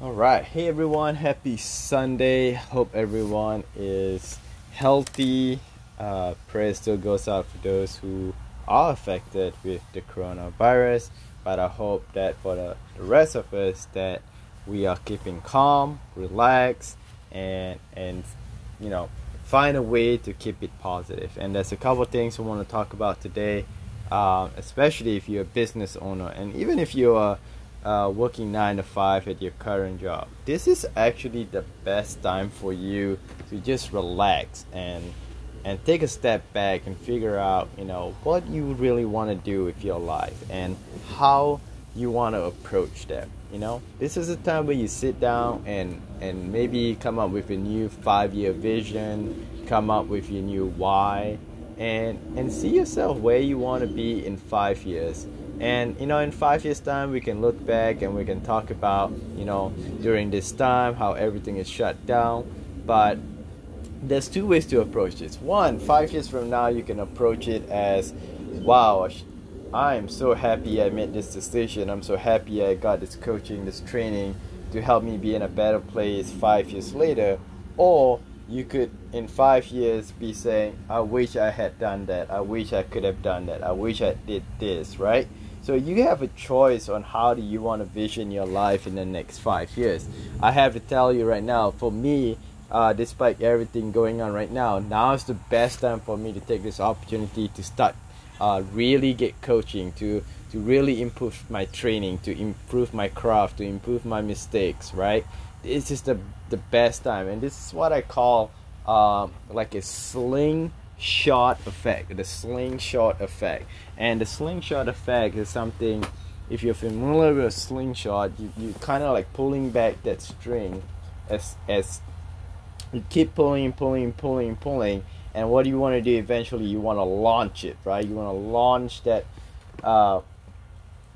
All right. Hey everyone. Happy Sunday. Hope everyone is healthy. Uh, prayer still goes out for those who are affected with the coronavirus. But I hope that for the, the rest of us that we are keeping calm, relaxed, and and you know find a way to keep it positive. And there's a couple things we want to talk about today, um, especially if you're a business owner and even if you're uh, working nine to five at your current job. This is actually the best time for you to just relax and and take a step back and figure out, you know, what you really want to do with your life and how you want to approach that. You know, this is a time where you sit down and and maybe come up with a new five-year vision, come up with your new why, and and see yourself where you want to be in five years. And you know in five years time we can look back and we can talk about you know during this time how everything is shut down. But there's two ways to approach this. One five years from now you can approach it as wow i'm so happy i made this decision. I'm so happy i got this coaching this training to help me be in a better place five years later. Or you could in five years be saying i wish i had done that i wish i could have done that i wish i did this right so you have a choice on how do you want to vision your life in the next five years. I have to tell you right now, for me, uh, despite everything going on right now, now is the best time for me to take this opportunity to start uh, really get coaching, to to really improve my training, to improve my craft, to improve my mistakes. Right, this just the the best time, and this is what I call uh, like a slingshot effect, the slingshot effect. And the slingshot effect is something, if you're familiar with a slingshot, you, you kind of like pulling back that string as, as you keep pulling, pulling, pulling, pulling. And what do you want to do eventually, you want to launch it, right? You want to launch that. Uh,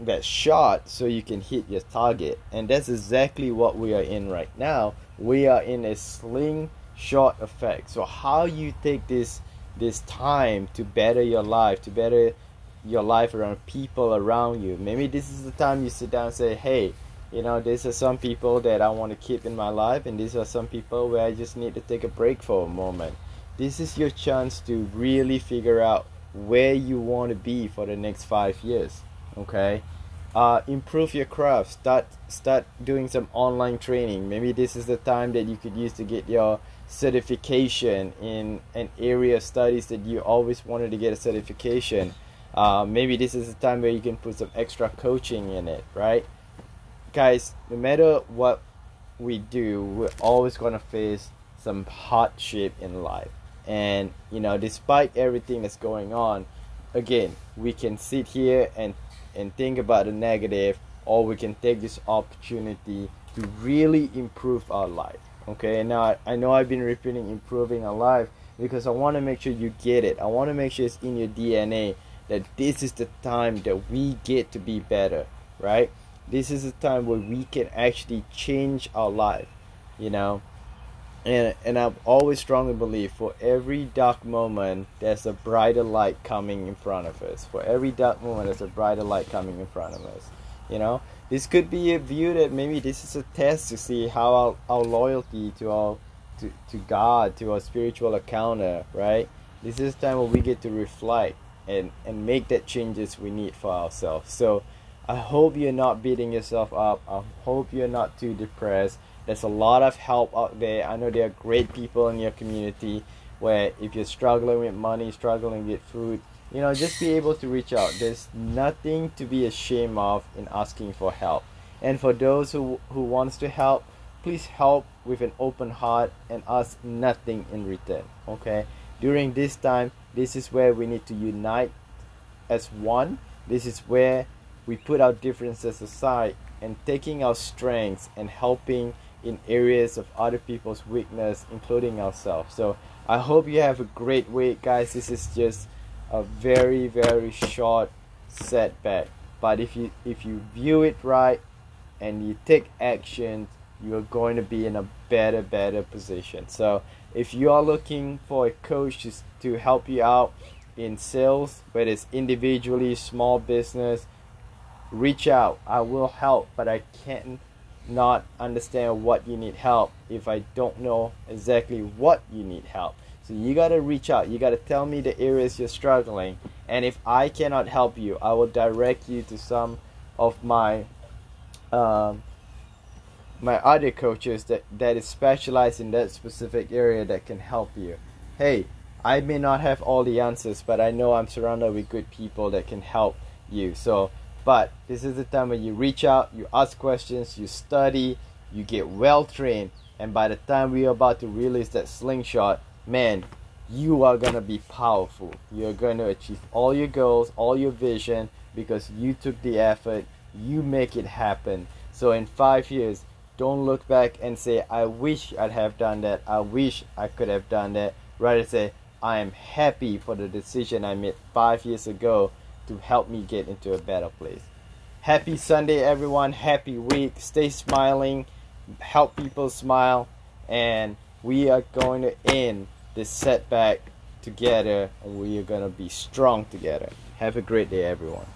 that shot so you can hit your target and that's exactly what we are in right now we are in a slingshot effect so how you take this this time to better your life, to better your life around people around you. Maybe this is the time you sit down and say, hey, you know, these are some people that I want to keep in my life, and these are some people where I just need to take a break for a moment. This is your chance to really figure out where you want to be for the next five years. Okay, uh, improve your craft. Start start doing some online training. Maybe this is the time that you could use to get your certification in an area of studies that you always wanted to get a certification. Uh, maybe this is a time where you can put some extra coaching in it, right? Guys, no matter what we do, we're always going to face some hardship in life. And, you know, despite everything that's going on, again, we can sit here and, and think about the negative, or we can take this opportunity to really improve our life okay? Now I, I know i've been repeating improving our life because i want to make sure you get it. I want to make sure it's in your dna that this is the time that we get to be better right? This is the time where we can actually change our life you know and and i've always strongly believe for every dark moment there's a brighter light coming in front of us for every dark moment there's a brighter light coming in front of us you know this could be a view that maybe this is a test to see how our, our loyalty to our to, to God, to our spiritual encounter, right? This is time where we get to reflect and, and make that changes we need for ourselves. So I hope you're not beating yourself up. I hope you're not too depressed. There's a lot of help out there. I know there are great people in your community where if you're struggling with money, struggling with food, you know just be able to reach out. There's nothing to be ashamed of in asking for help. And for those who who wants to help please help with an open heart and ask nothing in return okay? During this time this is where we need to unite as one. This is where we put our differences aside and taking our strengths and helping in areas of other people's weakness including ourselves. So i hope you have a great week guys. This is just a very very short setback. But if you if you view it right and you take action you're going to be in a better better position. So if you are looking for a coach to, to help you out in sales whether it's individually small business reach out. I will help but i can't not understand what you need help if I don't know exactly what you need help. So you got to reach out. You got to tell me the areas you're struggling. And if I cannot help you, I will direct you to some of my um, my other coaches that, that is specialized in that specific area that can help you. Hey, I may not have all the answers, but I know I'm surrounded with good people that can help you. So, but this is the time when you reach out, you ask questions, you study, you get well trained, and by the time we are about to release that slingshot, man, you are gonna be powerful. You're gonna achieve all your goals, all your vision because you took the effort, you make it happen. So in five years, don't look back and say, I wish I'd have done that, I wish I could have done that. Rather say, I am happy for the decision I made five years ago to help me get into a better place. Happy Sunday, everyone. Happy week. Stay smiling. Help people smile. And we are going to end this setback together and we are going to be strong together. Have a great day, everyone.